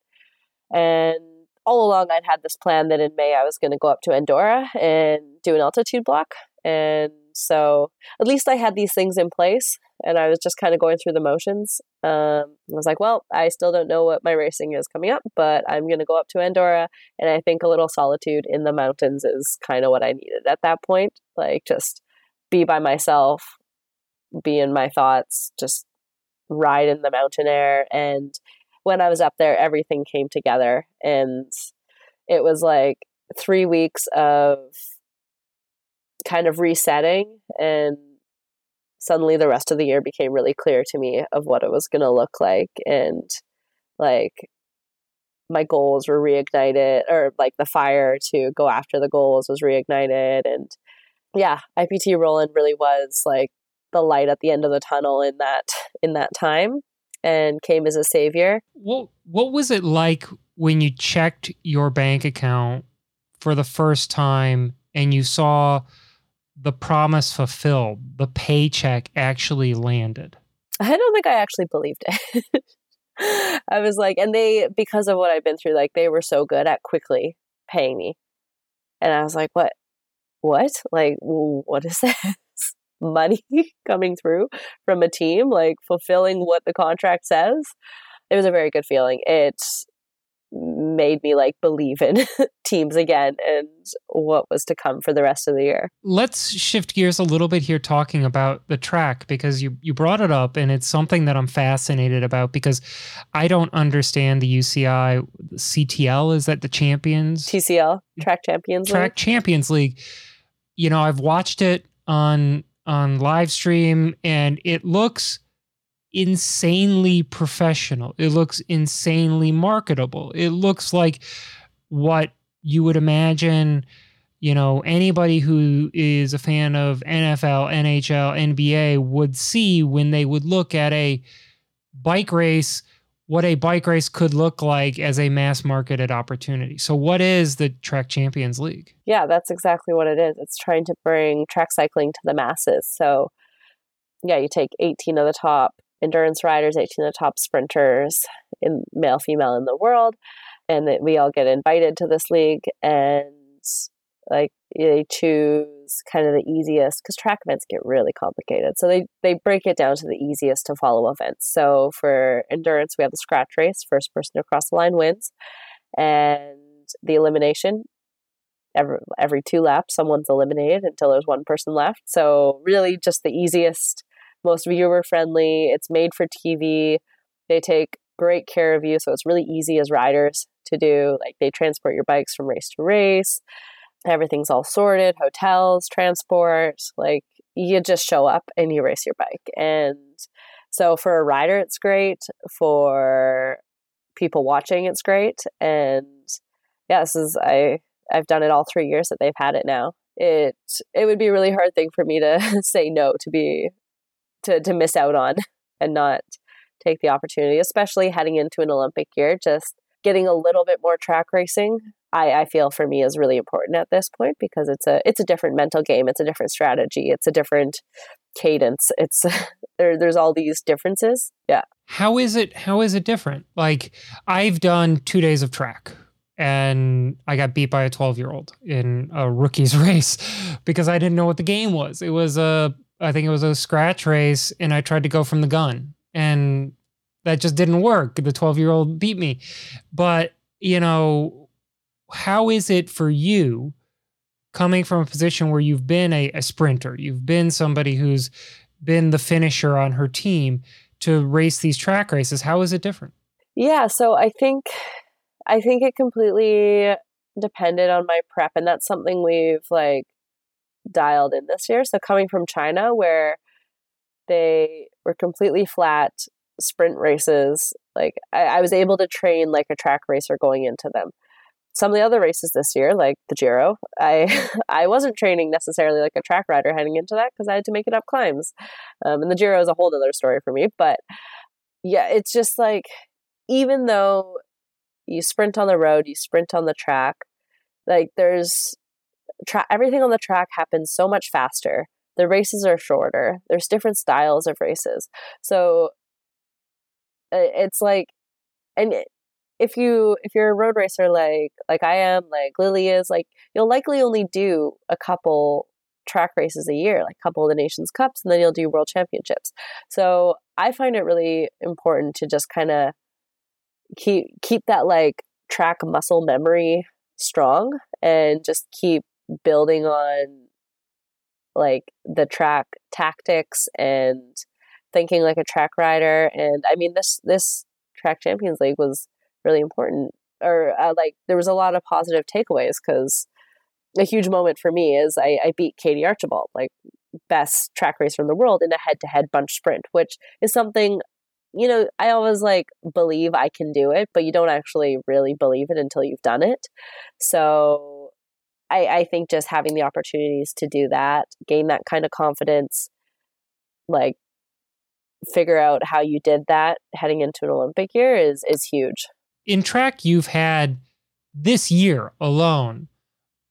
And all along, I'd had this plan that in May I was going to go up to Andorra and do an altitude block. And so at least I had these things in place and I was just kind of going through the motions. Um, I was like, well, I still don't know what my racing is coming up, but I'm going to go up to Andorra. And I think a little solitude in the mountains is kind of what I needed at that point. Like just be by myself, be in my thoughts, just ride in the mountain air. And when I was up there, everything came together. And it was like three weeks of kind of resetting. And suddenly the rest of the year became really clear to me of what it was going to look like. And like, my goals were reignited or like the fire to go after the goals was reignited and yeah, IPT Roland really was like the light at the end of the tunnel in that in that time and came as a savior. What what was it like when you checked your bank account for the first time and you saw the promise fulfilled, the paycheck actually landed? I don't think I actually believed it. I was like, and they, because of what I've been through, like they were so good at quickly paying me. And I was like, what? what? Like, what is this? Money coming through from a team, like fulfilling what the contract says. It was a very good feeling. It made me like believe in teams again and what was to come for the rest of the year. Let's shift gears a little bit here talking about the track because you you brought it up and it's something that I'm fascinated about because I don't understand the UCI CTL is that the champions TCL Track Champions Track League? Champions League you know, I've watched it on on live stream and it looks insanely professional. It looks insanely marketable. It looks like what you would imagine, you know, anybody who is a fan of NFL, NHL, NBA would see when they would look at a bike race what a bike race could look like as a mass marketed opportunity. So, what is the Track Champions League? Yeah, that's exactly what it is. It's trying to bring track cycling to the masses. So, yeah, you take 18 of the top endurance riders, 18 of the top sprinters, in male, female in the world, and that we all get invited to this league. And like they choose kind of the easiest because track events get really complicated. So they they break it down to the easiest to follow events. So for endurance, we have the scratch race, first person to cross the line wins, and the elimination. every every two laps someone's eliminated until there's one person left. So really just the easiest, most viewer friendly. It's made for TV. They take great care of you, so it's really easy as riders to do. Like they transport your bikes from race to race. Everything's all sorted, hotels, transport, like you just show up and you race your bike. And so for a rider it's great, for people watching it's great and yeah, this is I I've done it all three years that they've had it now. It it would be a really hard thing for me to say no to be to to miss out on and not take the opportunity, especially heading into an Olympic year. Just getting a little bit more track racing, I, I feel for me is really important at this point because it's a it's a different mental game, it's a different strategy, it's a different cadence. It's there there's all these differences. Yeah. How is it how is it different? Like I've done 2 days of track and I got beat by a 12 year old in a rookie's race because I didn't know what the game was. It was a, I think it was a scratch race, and I tried to go from the gun, and that just didn't work. The 12 year old beat me. But, you know, how is it for you coming from a position where you've been a, a sprinter, you've been somebody who's been the finisher on her team to race these track races? How is it different? Yeah, so I think I think it completely depended on my prep, and that's something we've like dialed in this year. So coming from China, where they were completely flat sprint races, like I, I was able to train like a track racer going into them. Some of the other races this year, like the Giro, I I wasn't training necessarily like a track rider heading into that because I had to make it up climbs, um, and the Giro is a whole other story for me. But yeah, it's just like even though you sprint on the road, you sprint on the track. Like there's everything on the track happens so much faster. The races are shorter. There's different styles of races. So it's like and if you if you're a road racer like like I am, like Lily is, like you'll likely only do a couple track races a year, like a couple of the nations cups, and then you'll do world championships. So I find it really important to just kind of keep keep that like track muscle memory strong and just keep building on like the track tactics and thinking like a track rider and i mean this this track champions league was really important or uh, like there was a lot of positive takeaways because a huge moment for me is I, I beat katie archibald like best track racer in the world in a head-to-head bunch sprint which is something you know, I always like believe I can do it, but you don't actually really believe it until you've done it. So I, I think just having the opportunities to do that, gain that kind of confidence, like figure out how you did that heading into an Olympic year is is huge. In track, you've had this year alone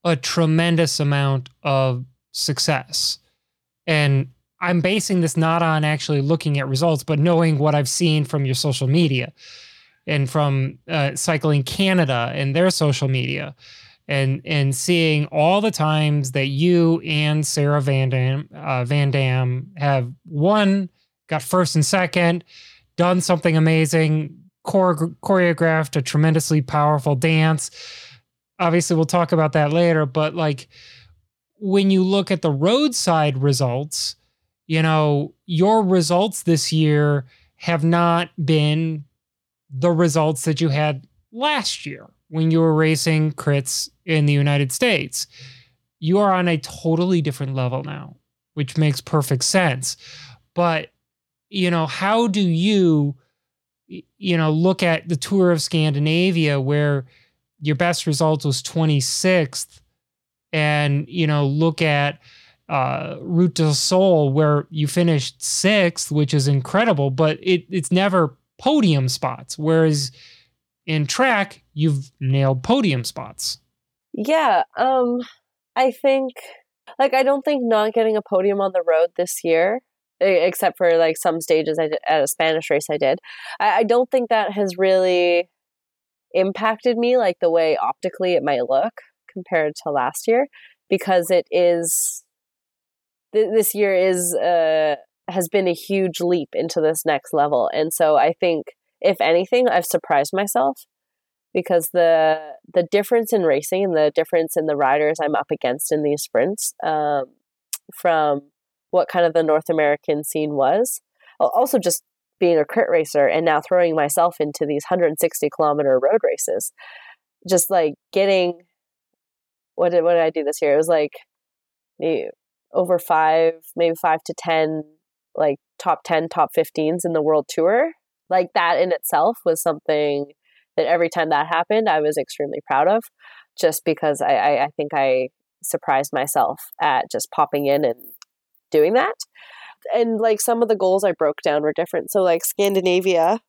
a tremendous amount of success. And I'm basing this not on actually looking at results, but knowing what I've seen from your social media and from uh, Cycling Canada and their social media, and and seeing all the times that you and Sarah Van Dam uh, Van Dam have won, got first and second, done something amazing, chore- choreographed a tremendously powerful dance. Obviously, we'll talk about that later, but like when you look at the roadside results you know, your results this year have not been the results that you had last year when you were racing crits in the United States. You are on a totally different level now, which makes perfect sense. But, you know, how do you, you know, look at the Tour of Scandinavia where your best result was 26th and, you know, look at, uh, Route du Sol, where you finished sixth, which is incredible, but it, it's never podium spots. Whereas in track, you've nailed podium spots. Yeah, um, I think, like, I don't think not getting a podium on the road this year, except for like some stages I did at a Spanish race I did, I, I don't think that has really impacted me like the way optically it might look compared to last year because it is th- this year is uh, has been a huge leap into this next level, and so I think if anything, I've surprised myself because the the difference in racing and the difference in the riders I'm up against in these sprints um, from what kind of the North American scene was. Also, just being a crit racer and now throwing myself into these 160 kilometer road races, just like getting what did what did I do this year? It was like over five, maybe five to ten, like top ten, top 15s in the world tour. Like that in itself was something that every time that happened, I was extremely proud of, just because I, I, I think I surprised myself at just popping in and doing that. And like some of the goals I broke down were different. So like Scandinavia,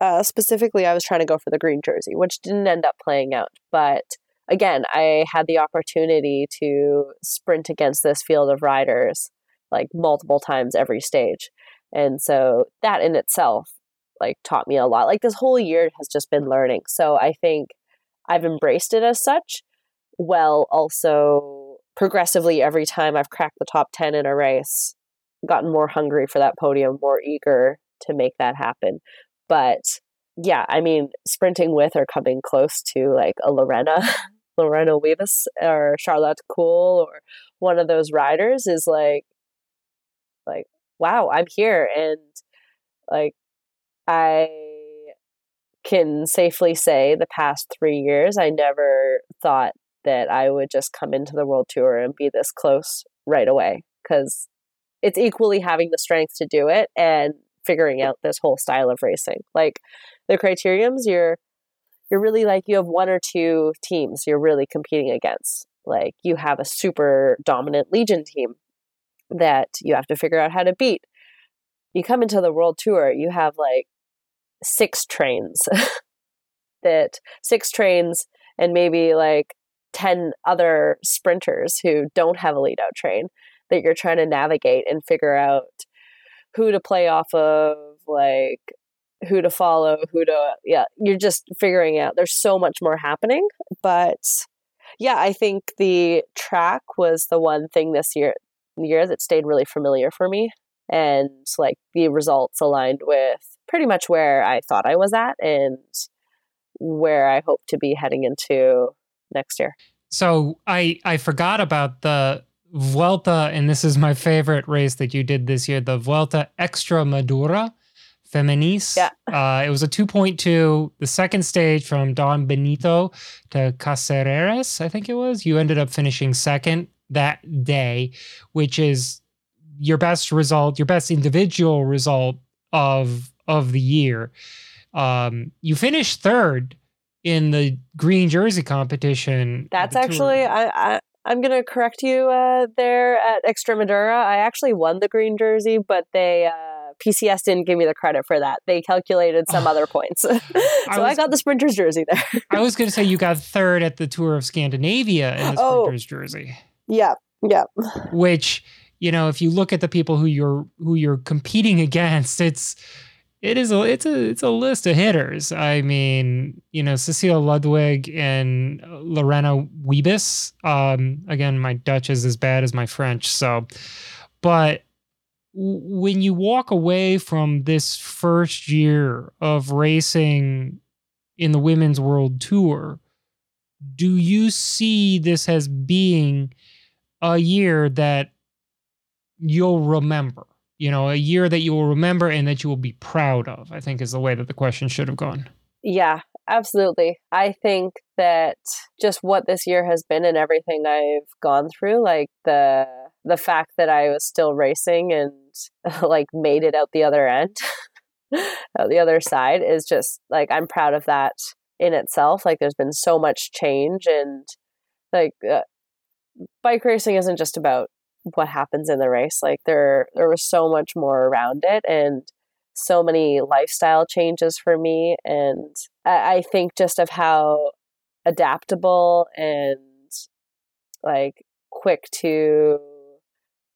uh, specifically, I was trying to go for the green jersey, which didn't end up playing out. But again, I had the opportunity to sprint against this field of riders like multiple times every stage. And so that in itself like taught me a lot. Like this whole year has just been learning. So I think I've embraced it as such while also progressively every time I've cracked the top 10 in a race, gotten more hungry for that podium, more eager to make that happen. But yeah, I mean, sprinting with or coming close to like a Lorena, Lorena Wiebes or Charlotte Kool or one of those riders is like, like, wow, I'm here. And like, I can safely say the past three years, I never thought that I would just come into the world tour and be this close right away because it's equally having the strength to do it and figuring out this whole style of racing. Like the criteriums, you're you're really like you have one or two teams you're really competing against. Like you have a super dominant Legion team that you have to figure out how to beat. You come into the world tour, you have like six trains that six trains and maybe like 10 other sprinters who don't have a lead out train that you're trying to navigate and figure out who to play off of like who to follow who to yeah you're just figuring out. There's so much more happening but yeah i think the track was the one thing this year year that stayed really familiar for me and like the results aligned with pretty much where I thought I was at and where I hope to be heading into next year. So I I forgot about the Vuelta, and this is my favorite race that you did this year, the Vuelta Extremadura Feminas. Yeah. Uh, it was a 2.2, the second stage from Don Benito to Caceres, I think it was. You ended up finishing second that day, which is your best result, your best individual result of of the year. Um, you finished third in the green jersey competition. That's actually I, I I'm gonna correct you uh, there at Extremadura. I actually won the green jersey, but they uh, PCS didn't give me the credit for that. They calculated some other points, so I, was, I, got the sprinter's jersey there. I was gonna say you got third at the Tour of Scandinavia in the oh, sprinter's jersey. Yeah, yeah. Which you know, if you look at the people who you're who you're competing against, it's it is a it's a it's a list of hitters. I mean, you know, Cecile Ludwig and Lorena Wiebes. Um, again, my Dutch is as bad as my French, so but when you walk away from this first year of racing in the women's world tour, do you see this as being a year that you'll remember? You know, a year that you will remember and that you will be proud of, I think is the way that the question should have gone. Yeah, absolutely. I think that just what this year has been and everything I've gone through, like the the fact that I was still racing and like made it out the other end, out the other side is just like I'm proud of that in itself. Like there's been so much change and like uh, bike racing isn't just about what happens in the race. Like there there was so much more around it and so many lifestyle changes for me. And I, I think just of how adaptable and like quick to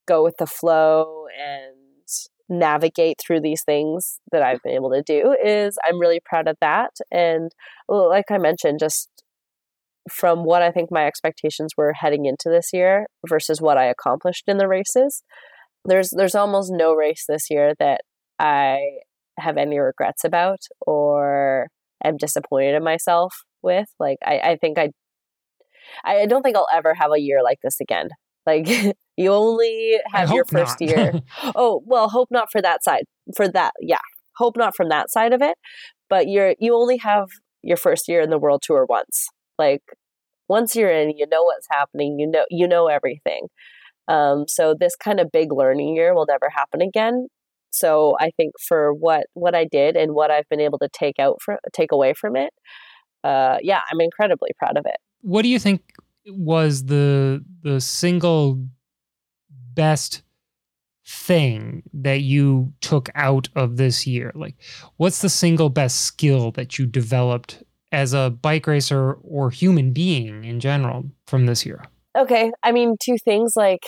go with the flow and navigate through these things that I've been able to do is I'm really proud of that. And like I mentioned, just from what I think my expectations were heading into this year versus what I accomplished in the races. There's there's almost no race this year that I have any regrets about or am disappointed in myself with. Like I, I think I I don't think I'll ever have a year like this again. Like you only have your first year. oh, well, hope not for that side. For that, yeah. Hope not from that side of it. But you're you only have your first year in the world tour once. Like once you're in, you know what's happening, you know you know everything. Um, so this kind of big learning year will never happen again. So I think for what what I did and what I've been able to take out from take away from it, uh, yeah, I'm incredibly proud of it. What do you think was the the single best thing that you took out of this year? Like, what's the single best skill that you developed as a bike racer or human being in general from this year? Okay, I mean, two things like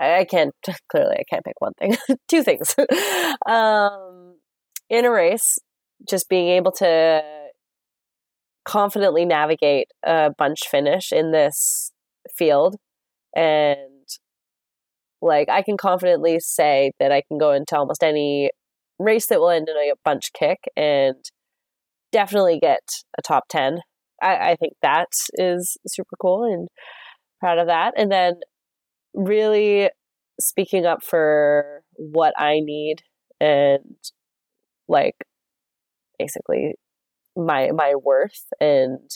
I, can't clearly I can't pick one thing. two things. um, in a race, just being able to confidently navigate a bunch finish in this field and like I can confidently say that I can go into almost any race that will end in a bunch kick and definitely get a top 10. I, I think that is super cool and proud of that. And then really speaking up for what I need and like basically my my worth and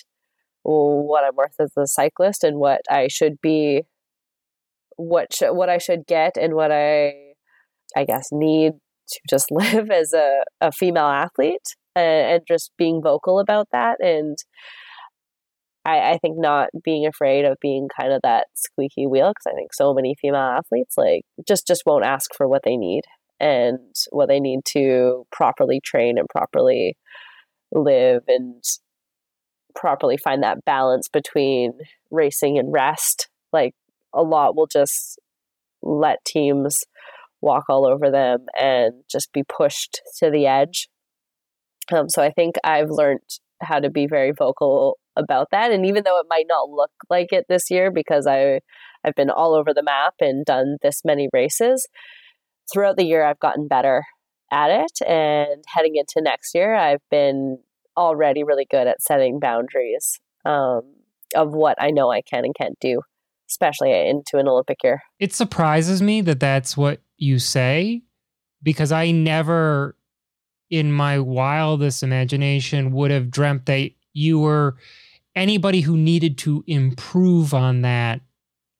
what I'm worth as a cyclist and what I should be what sh- what I should get and what I I guess need to just live as a, a female athlete and, and just being vocal about that and I, I think not being afraid of being kind of that squeaky wheel because I think so many female athletes like just just won't ask for what they need and what they need to properly train and properly live and properly find that balance between racing and rest. Like a lot will just let teams walk all over them and just be pushed to the edge. Um, so I think I've learned how to be very vocal about that. And even though it might not look like it this year because I I've been all over the map and done this many races, throughout the year I've gotten better at it. And heading into next year, I've been already really good at setting boundaries um, of what I know I can and can't do, especially into an Olympic year. It surprises me that that's what you say because I never, in my wildest imagination, would have dreamt that you were anybody who needed to improve on that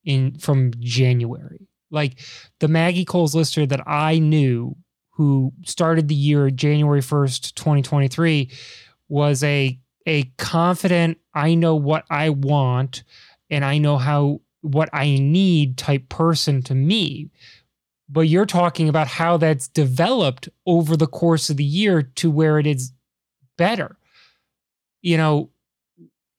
in from January. Like the Maggie Coles Lyster that I knew who started the year January 1st, 2023 was a a confident I know what I want and I know how what I need type person to me. But you're talking about how that's developed over the course of the year to where it is better. You know,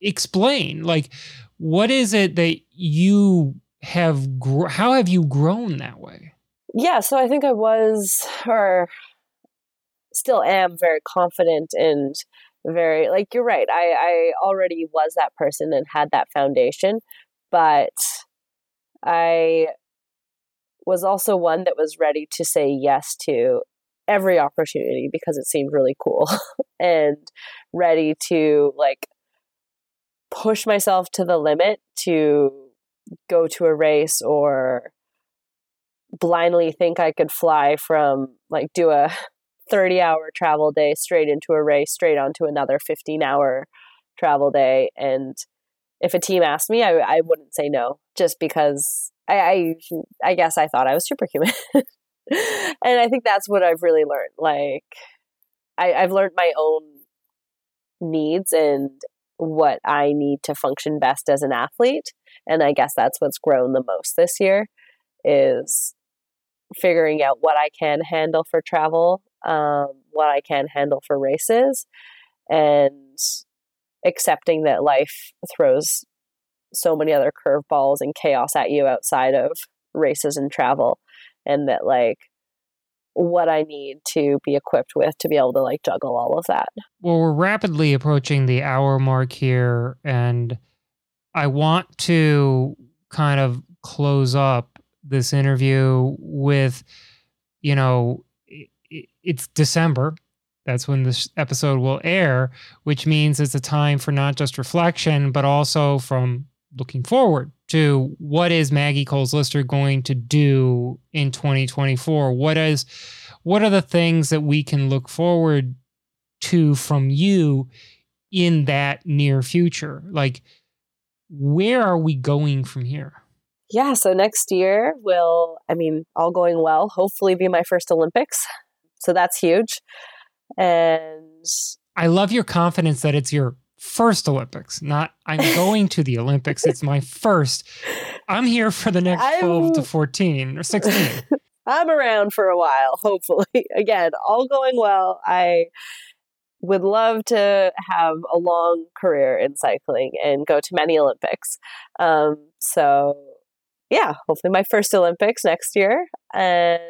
explain like what is it that you have gr- how have you grown that way? Yeah, so I think I was or still am very confident and very like you're right i i already was that person and had that foundation but i was also one that was ready to say yes to every opportunity because it seemed really cool and ready to like push myself to the limit to go to a race or blindly think I could fly from like do a 30 hour travel day straight into a race, straight onto another 15 hour travel day. And if a team asked me, I, I wouldn't say no just because I, I, I guess I thought I was superhuman. and I think that's what I've really learned. Like, I, I've learned my own needs and what I need to function best as an athlete. And I guess that's what's grown the most this year is figuring out what I can handle for travel um, what I can handle for races, and accepting that life throws so many other curveballs and chaos at you outside of races and travel, and that like what I need to be equipped with to be able to like juggle all of that. Well, we're rapidly approaching the hour mark here, and I want to kind of close up this interview with, you know, it's December. That's when this episode will air, which means it's a time for not just reflection, but also from looking forward to what is Maggie Coles Lyster going to do in 2024? What is what are the things that we can look forward to from you in that near future? Like where are we going from here? Yeah, so next year will, I mean, all going well, hopefully be my first Olympics. So that's huge. And I love your confidence that it's your first Olympics, not I'm going to the Olympics. It's my first. I'm here for the next I'm, 12 to 14 or 16. I'm around for a while, hopefully. Again, all going well. I would love to have a long career in cycling and go to many Olympics. Um, so, yeah, hopefully my first Olympics next year. And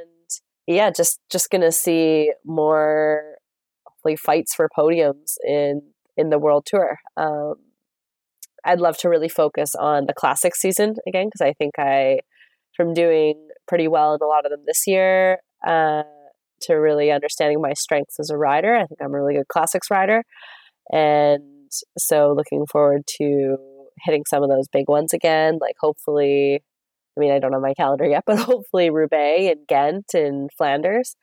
yeah, just just gonna see more hopefully fights for podiums in in the world tour. Um, I'd love to really focus on the classic season again because I think I, from doing pretty well in a lot of them this year, uh, to really understanding my strengths as a rider. I think I'm a really good classics rider, and so looking forward to hitting some of those big ones again. Like hopefully, I mean I don't have my calendar yet, but hopefully Roubaix and Ghent and Flanders.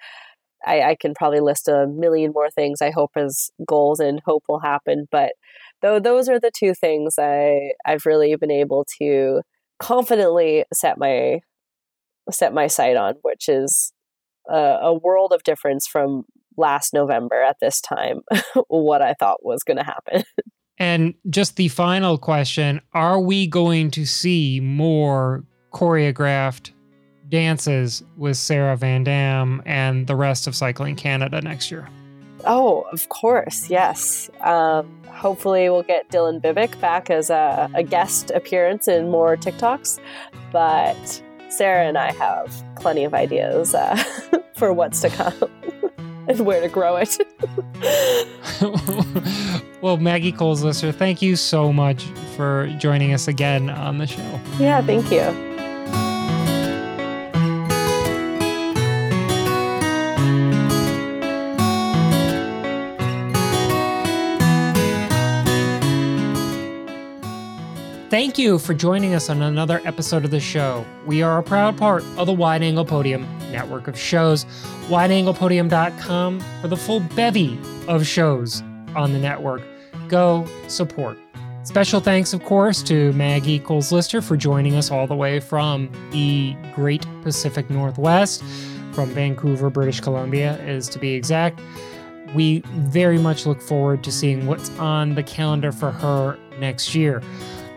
I, I can probably list a million more things I hope as goals and hope will happen. But though those are the two things I I've really been able to confidently set my set my sight on, which is a, a world of difference from last November at this time, what I thought was going to happen. And just the final question Are we going to see more choreographed dances with Sarah Van Dam and the rest of Cycling Canada next year? Oh, of course, yes. Um, hopefully, we'll get Dylan Bibic back as a, a guest appearance in more TikToks. But Sarah and I have plenty of ideas uh, for what's to come and where to grow it. well, Maggie Coles Lyster, thank you so much for joining us again on the show. Yeah, thank you. Thank you for joining us on another episode of the show. We are a proud part of the Wide Angle Podium network of shows. WideAnglePodium.com for the full bevy of shows on the network. Go support. Special thanks, of course, to Maggie Coles Lyster for joining us all the way from the Great Pacific Northwest, from Vancouver, British Columbia, is to be exact. We very much look forward to seeing what's on the calendar for her next year.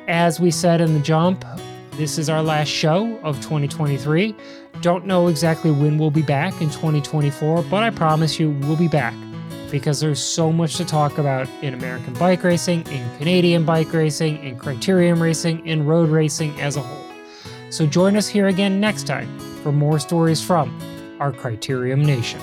As we said in the jump, this is our last show of 2023. Don't know exactly when we'll be back in 2024, but I promise you we'll be back because there's so much to talk about in American bike racing, in Canadian bike racing, in criterium racing, in road racing as a whole. So join us here again next time for more stories from our Criterium Nation.